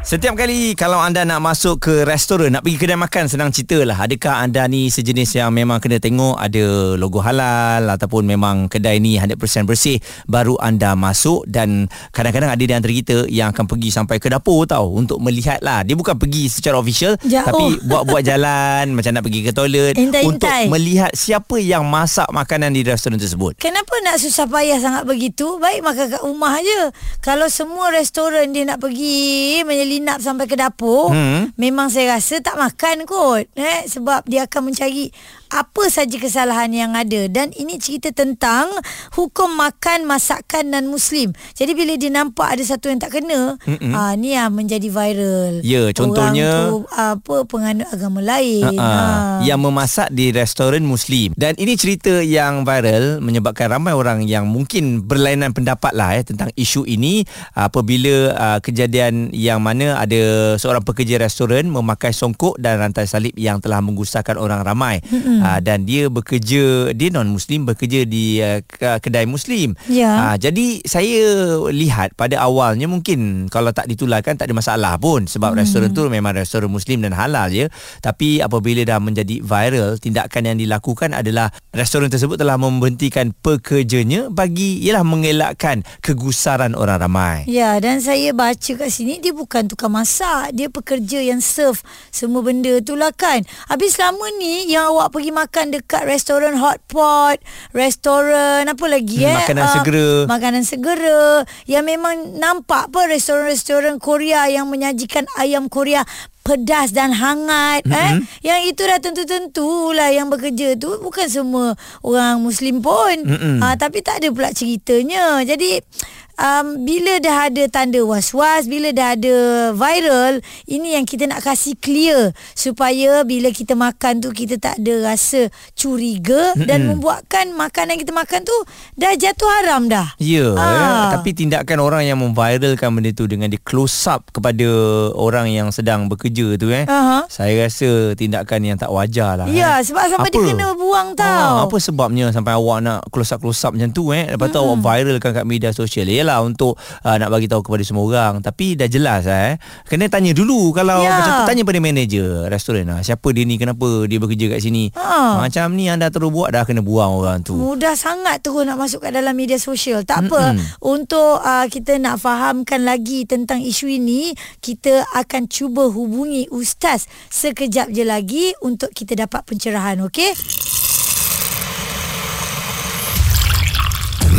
Setiap kali kalau anda nak masuk ke restoran, nak pergi kedai makan, senang cerita lah. Adakah anda ni sejenis yang memang kena tengok ada logo halal ataupun memang kedai ni 100% bersih baru anda masuk dan kadang-kadang ada di antara kita yang akan pergi sampai ke dapur tau untuk melihat lah. Dia bukan pergi secara official Jauh. tapi buat-buat jalan macam nak pergi ke toilet Intai-intai. untuk melihat siapa yang masak makanan di restoran tersebut. Kenapa nak susah payah sangat begitu? Baik makan kat rumah aja. Kalau semua restoran dia nak pergi menyelinap sampai ke dapur, Hmm. memang saya rasa tak makan kot. Eh? Sebab dia akan mencari apa saja kesalahan yang ada. Dan ini cerita tentang hukum makan masakan non Muslim. Jadi bila dia nampak ada satu yang tak kena, ah ni ah menjadi viral. Ya, contohnya- Orang tu apa penganut agama lain. Uh-uh. Ha. Yang memasak di restoran Muslim Dan ini cerita yang viral Menyebabkan ramai orang yang mungkin berlainan pendapat lah eh, Tentang isu ini Apabila uh, kejadian yang mana ada seorang pekerja restoran Memakai songkok dan rantai salib yang telah menggusarkan orang ramai uh, Dan dia bekerja, dia non-Muslim bekerja di uh, ke- kedai Muslim Ya. Ah, jadi saya lihat pada awalnya mungkin kalau tak ditularkan tak ada masalah pun sebab hmm. restoran tu memang restoran muslim dan halal je tapi apabila dah menjadi viral tindakan yang dilakukan adalah restoran tersebut telah memberhentikan pekerjanya bagi ialah mengelakkan kegusaran orang ramai. Ya dan saya baca kat sini dia bukan tukang masak, dia pekerja yang serve semua benda tu lah kan. Habis selama ni yang awak pergi makan dekat restoran hot pot, restoran apa lagi Hmm, eh? makanan Ah, segera. Makanan segera yang memang nampak apa restoran-restoran Korea yang menyajikan ayam Korea pedas dan hangat mm-hmm. eh yang itu dah tentu-tentulah yang bekerja tu bukan semua orang muslim pun Mm-mm. ah tapi tak ada pula ceritanya jadi um, bila dah ada tanda was-was bila dah ada viral ini yang kita nak kasih clear supaya bila kita makan tu kita tak ada rasa curiga mm dan membuatkan makanan yang kita makan tu dah jatuh haram dah Ya, Ah. eh, tapi tindakan orang yang memviralkan benda tu dengan di close up kepada orang yang sedang bekerja tu eh. Aha. Saya rasa tindakan yang tak wajar lah. Ya, eh. sebab sampai dia kena buang tau. Ah, apa sebabnya sampai awak nak close up close up macam tu eh? Lepas tu mm-hmm. awak viralkan kat media sosial. Yalah untuk uh, nak bagi tahu kepada semua orang. Tapi dah jelas eh. Kena tanya dulu kalau Ya. macam tu tanya pada manager restoran lah. Siapa dia ni kenapa dia bekerja kat sini? Ha. Macam ni anda terus buat dah kena buang orang tu. Mudah sangat terus nak masuk kat dalam media sosial. Tak apa. Untuk uh, kita nak fahamkan lagi tentang isu ini, kita akan cuba hubungi ustaz sekejap je lagi untuk kita dapat pencerahan, okey?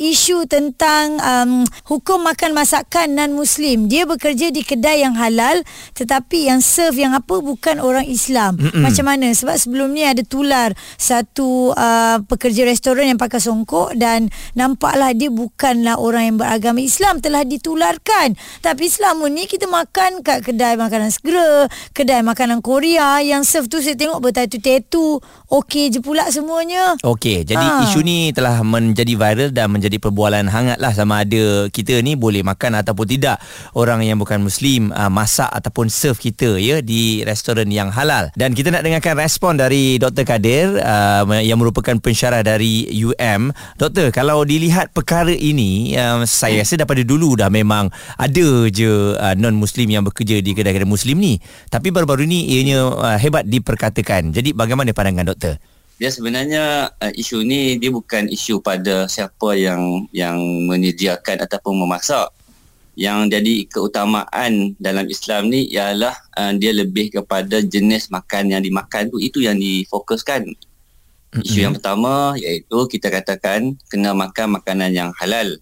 Isu tentang um, hukum makan masakan non muslim dia bekerja di kedai yang halal tetapi yang serve yang apa bukan orang Islam. Mm-mm. macam mana? Sebab sebelum ni ada tular satu uh, pekerja restoran yang pakai songkok dan nampaklah dia bukanlah orang yang beragama Islam telah ditularkan. Tapi selama ni kita makan kat kedai makanan segera kedai makanan Korea yang serve tu saya tengok bertatu-tatu okey je pula semuanya. Okey, jadi Ha. isu ni telah menjadi viral dan menjadi perbualan hangat lah sama ada kita ni boleh makan ataupun tidak orang yang bukan Muslim uh, masak ataupun serve kita ya di restoran yang halal. Dan kita nak dengarkan respon dari Dr. Kadir uh, yang merupakan pensyarah dari UM. Doktor, kalau dilihat perkara ini, uh, saya rasa daripada dulu dah memang ada je uh, non-Muslim yang bekerja di kedai-kedai Muslim ni. Tapi baru-baru ni ianya uh, hebat diperkatakan. Jadi bagaimana pandangan doktor? Dia sebenarnya uh, isu ni dia bukan isu pada siapa yang yang menyediakan ataupun memasak. Yang jadi keutamaan dalam Islam ni ialah uh, dia lebih kepada jenis makan yang dimakan tu itu yang difokuskan. Isu yang pertama iaitu kita katakan kena makan makanan yang halal.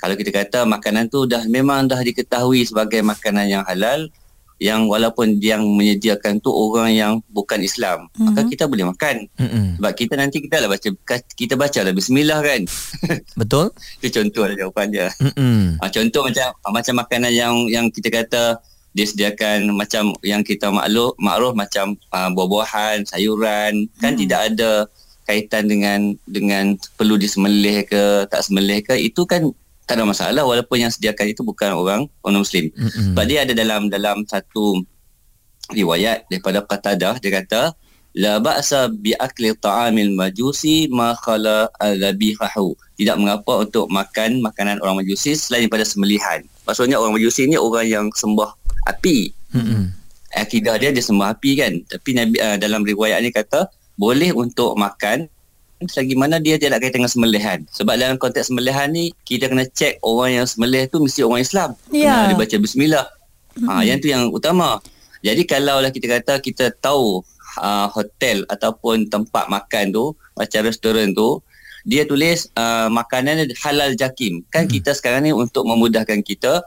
Kalau kita kata makanan tu dah memang dah diketahui sebagai makanan yang halal yang walaupun yang menyediakan tu orang yang bukan Islam, mm-hmm. maka kita boleh makan. Mm-mm. Sebab kita nanti kita lah baca kita baca lah bismillah kan. Betul? Itu contoh lah jawapan dia. Mm-mm. Ha, contoh macam ah, macam makanan yang yang kita kata dia sediakan macam yang kita maklum makruf macam uh, buah-buahan, sayuran, kan tidak ada kaitan dengan dengan perlu disembelih ke tak sembelih ke itu kan tak ada masalah walaupun yang sediakan itu bukan orang orang muslim. Mm-mm. Sebab dia ada dalam dalam satu riwayat daripada Qatadah dia kata la ba'sa bi akli ta'amil majusi ma khala al-dhabihahu. Tidak mengapa untuk makan makanan orang majusi selain daripada sembelihan. Maksudnya orang majusi ni orang yang sembah api. Mm-mm. Akidah dia dia sembah api kan. Tapi Nabi uh, dalam riwayat ni kata boleh untuk makan selagi mana dia tidak kaitan dengan sembelihan. Sebab dalam konteks sembelihan ni kita kena cek orang yang sembelih tu mesti orang Islam. Ya. Kena dia baca bismillah. Ha, yang tu yang utama. Jadi kalaulah kita kata kita tahu uh, hotel ataupun tempat makan tu macam restoran tu dia tulis uh, makanan halal jakim. Kan kita sekarang ni untuk memudahkan kita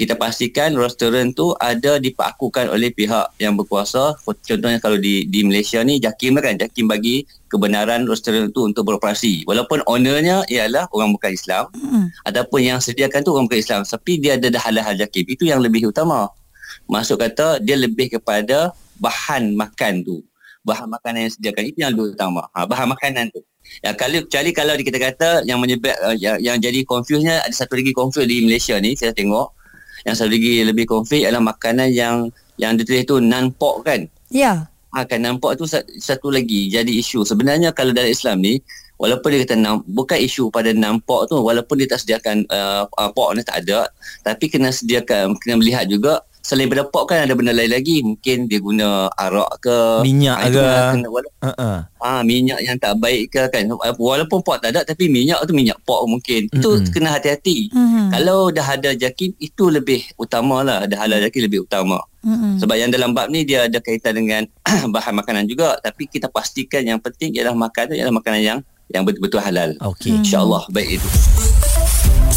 kita pastikan restoran tu ada dipakukan oleh pihak yang berkuasa. Contohnya kalau di di Malaysia ni Jakim kan, Jakim bagi kebenaran restoran tu untuk beroperasi. Walaupun ownernya ialah orang bukan Islam Hmm. ataupun yang sediakan tu orang bukan Islam, tapi dia ada dah halal Jakim. Itu yang lebih utama. Maksud kata dia lebih kepada bahan makan tu. Bahan makanan yang sediakan itu yang lebih utama. Ha, bahan makanan tu. Ya, kalau kecuali kalau kita kata yang menyebab uh, yang, yang jadi confuse-nya ada satu lagi confuse di Malaysia ni saya tengok yang satu lagi lebih confuse adalah makanan yang yang ditulis tu non pork kan. Ya. Ha, kan non pork tu sa- satu lagi jadi isu. Sebenarnya kalau dalam Islam ni walaupun dia kata bukan isu pada pork tu walaupun dia tak sediakan uh, uh, pork ni tak ada tapi kena sediakan kena melihat juga selain daripada pork kan ada benda lain lagi mungkin dia guna arak ke Minyak Ha, itu ke. kena- wala- Uh-uh. Ah minyak yang tak baik ke kan walaupun pork tak ada tapi minyak tu minyak pork mungkin itu Mm-mm. kena hati-hati Hmm. kalau dah ada jakim itu lebih utama lah dah halal jakim lebih utama Hmm. sebab yang dalam bab ni dia ada kaitan dengan bahan makanan juga tapi kita pastikan yang penting ialah makanan ialah makanan yang yang betul-betul halal Okey. insyaallah baik itu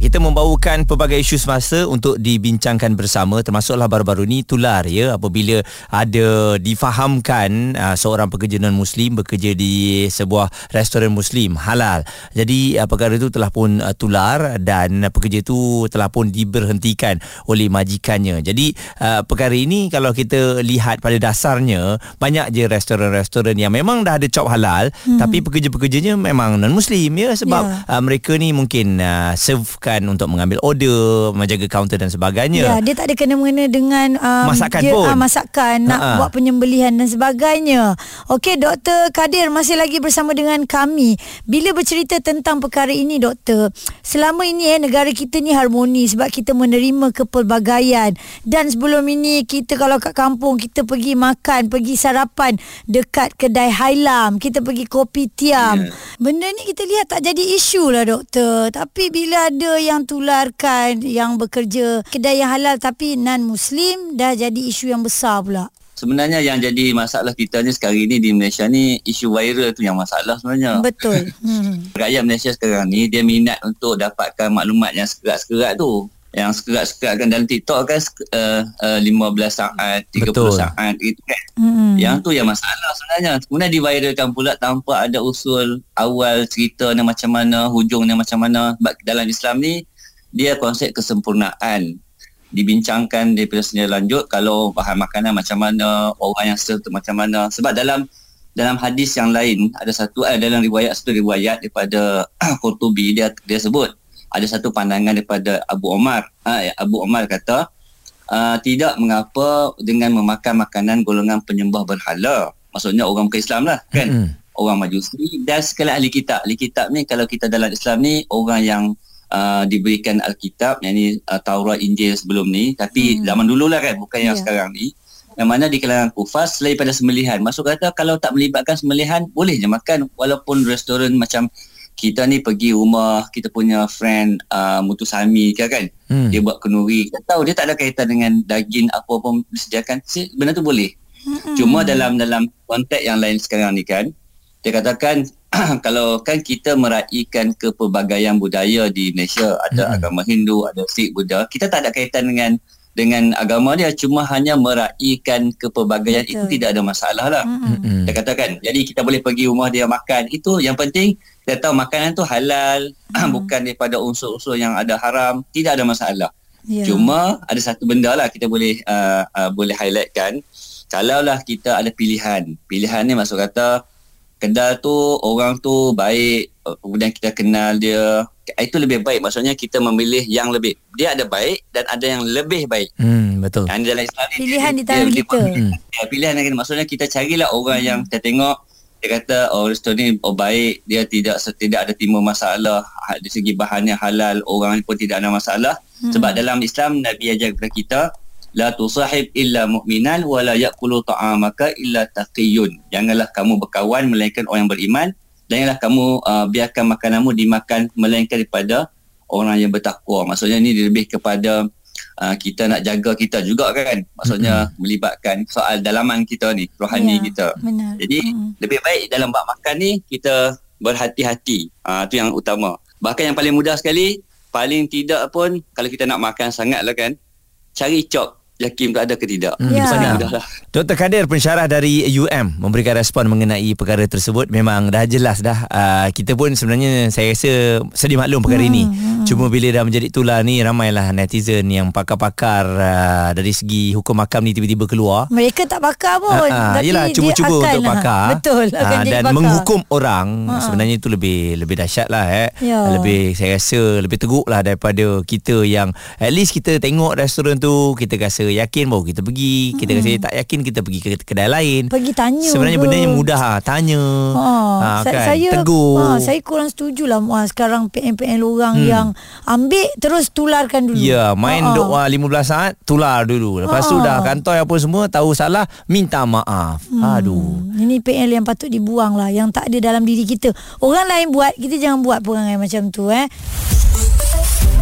Kita membawakan pelbagai isu semasa untuk dibincangkan bersama termasuklah baru-baru ni tular ya apabila ada difahamkan uh, seorang pekerja non muslim bekerja di sebuah restoran muslim halal. Jadi uh, perkara itu telah pun uh, tular dan uh, pekerja itu telah pun diberhentikan oleh majikannya. Jadi uh, perkara ini kalau kita lihat pada dasarnya banyak je restoran-restoran yang memang dah ada cop halal hmm. tapi pekerja-pekerjanya memang non muslim ya sebab Ya. uh, mereka ni mungkin uh, servekan untuk mengambil order, menjaga kaunter dan sebagagnya. Ya, dia tak ada kena-mengena dengan um, Masakan dia, pun. ah, masakan nak Ha-ha. buat penyembelihan dan sebagainya. Okey, Dr. Kadir masih lagi bersama dengan kami. Bila bercerita tentang perkara ini, Doktor, selama ini eh negara kita ni harmoni sebab kita menerima kepelbagaian dan sebelum ini kita kalau kat kampung kita pergi makan, pergi sarapan dekat kedai Hailam, kita pergi kopi tiam. Ya. Benda ni kita lihat tak jadi isu lah doktor. Tapi bila ada yang tularkan yang bekerja kedai yang halal tapi non muslim dah jadi isu yang besar pula. sebenarnya yang jadi masalah kita ni sekarang ni di Malaysia ni isu viral tu yang masalah sebenarnya Betul. Hmm. rakyat Malaysia sekarang ni dia minat untuk dapatkan maklumat yang sekerat-sekerat tu yang sekerat-sekerat kan dalam TikTok kan uh, uh, 15 saat 30 Betul. saat gitu kan? Hmm. yang tu yang masalah sebenarnya. Kemudian diviralkan pula tanpa ada usul awal cerita ni macam mana hujung ni macam mana. Sebab dalam Islam ni dia konsep kesempurnaan. Dibincangkan daripada senyap lanjut kalau bahan makanan macam mana orang yang serve tu macam mana. Sebab dalam dalam hadis yang lain ada satu eh, dalam riwayat satu riwayat daripada Qurtubi dia dia sebut ada satu pandangan daripada Abu Omar. Ha, Abu Omar kata uh, tidak mengapa dengan memakan makanan golongan penyembah berhala. Maksudnya orang bukan Islam lah kan? Mm-mm. orang majusi dan sekali ahli kitab. Ahli kitab ni kalau kita dalam Islam ni orang yang uh, diberikan Alkitab yang ni uh, Taurat Injil sebelum ni. Tapi Hmm. zaman dulu lah kan? Bukan yang Ya. sekarang ni. Yang mana di kalangan kufar selain pada sembelihan. Masuk kata kalau tak melibatkan sembelihan boleh je makan. Walaupun restoran macam kita ni pergi rumah kita punya friend uh, Mutusami ke kan Hmm. dia buat kenuri kita tahu dia tak ada kaitan dengan daging apa pun disediakan Si- benda tu boleh Hmm. cuma dalam dalam konteks yang lain sekarang ni kan dia katakan kalau kan kita meraihkan kepelbagaian budaya di Malaysia ada Mm-mm. agama Hindu ada Sikh Buddha kita tak ada kaitan dengan dengan agama dia cuma hanya meraihkan kepelbagaian Betul. itu tidak ada masalah lah. Mm-mm. Dia katakan jadi kita boleh pergi rumah dia makan itu yang penting kita tahu makanan tu halal bukan daripada unsur-unsur yang ada haram tidak ada masalah. Ya. Cuma ada satu benda lah kita boleh uh, uh, boleh highlightkan kalaulah kita ada pilihan. Pilihan ni maksud kata kedai tu orang tu baik uh, kemudian kita kenal dia itu lebih baik maksudnya kita memilih yang lebih dia ada baik dan ada yang lebih baik Hmm, betul. yang dalam Islam Pilihan di dia- tangan dia- kita. Hmm. Ya, pilihan yang maksudnya kita carilah orang yang kita tengok dia kata oh restoran ni oh baik. Dia tidak tidak ada timbul masalah. Ha- dari segi bahannya halal orang pun tidak ada masalah. Hmm. sebab dalam Islam Nabi ajar kepada kita la tusahib illa mu'minan wa la ya'kulu ta'amaka illa taqiyun. Janganlah kamu berkawan melainkan orang yang beriman. Janganlah kamu uh, biarkan makananmu dimakan melainkan daripada orang yang bertakwa. Maksudnya ni lebih kepada uh, kita nak jaga kita juga kan maksudnya mm-hmm. melibatkan soal dalaman kita ni rohani Ya, kita Benar. jadi Mm. lebih baik dalam bab makan ni kita berhati-hati ah tu yang utama bahkan yang paling mudah sekali paling tidak pun kalau kita nak makan sangat lah kan cari cop yakin tak ada ke tidak Hmm, Ya. paling lah Dr. Kadir pensyarah dari UM memberikan respon mengenai perkara tersebut memang dah jelas dah uh, kita pun sebenarnya saya rasa sedia maklum perkara Hmm, ini cuma bila dah menjadi tular ni ramailah netizen yang pakar-pakar uh, dari segi hukum makam ni tiba-tiba keluar Mereka tak pakar pun Ah, ah, tapi yelah cuba-cuba akan untuk lah. pakar Betul akan jadi dan pakar. menghukum orang Ah. sebenarnya itu lebih lebih dahsyat lah eh. Ya. lebih saya rasa lebih teruk lah daripada kita yang at least kita tengok restoran tu kita rasa yakin baru kita pergi kita rasa tak yakin kita pergi ke kedai lain Pergi tanya sebenarnya ke. benda yang mudah ah, tanya Ha, saya, kan? saya tegur ha, saya kurang setuju lah sekarang PN-PN orang hmm. yang ambil terus tularkan dulu. Ya, main Ha, ha. doa 15 saat, tular dulu. Lepas tu Ha. dah kantoi apa semua, tahu salah, minta maaf. Hmm. Aduh. Ini PL yang patut dibuang lah Yang tak ada dalam diri kita Orang lain buat Kita jangan buat perangai macam tu eh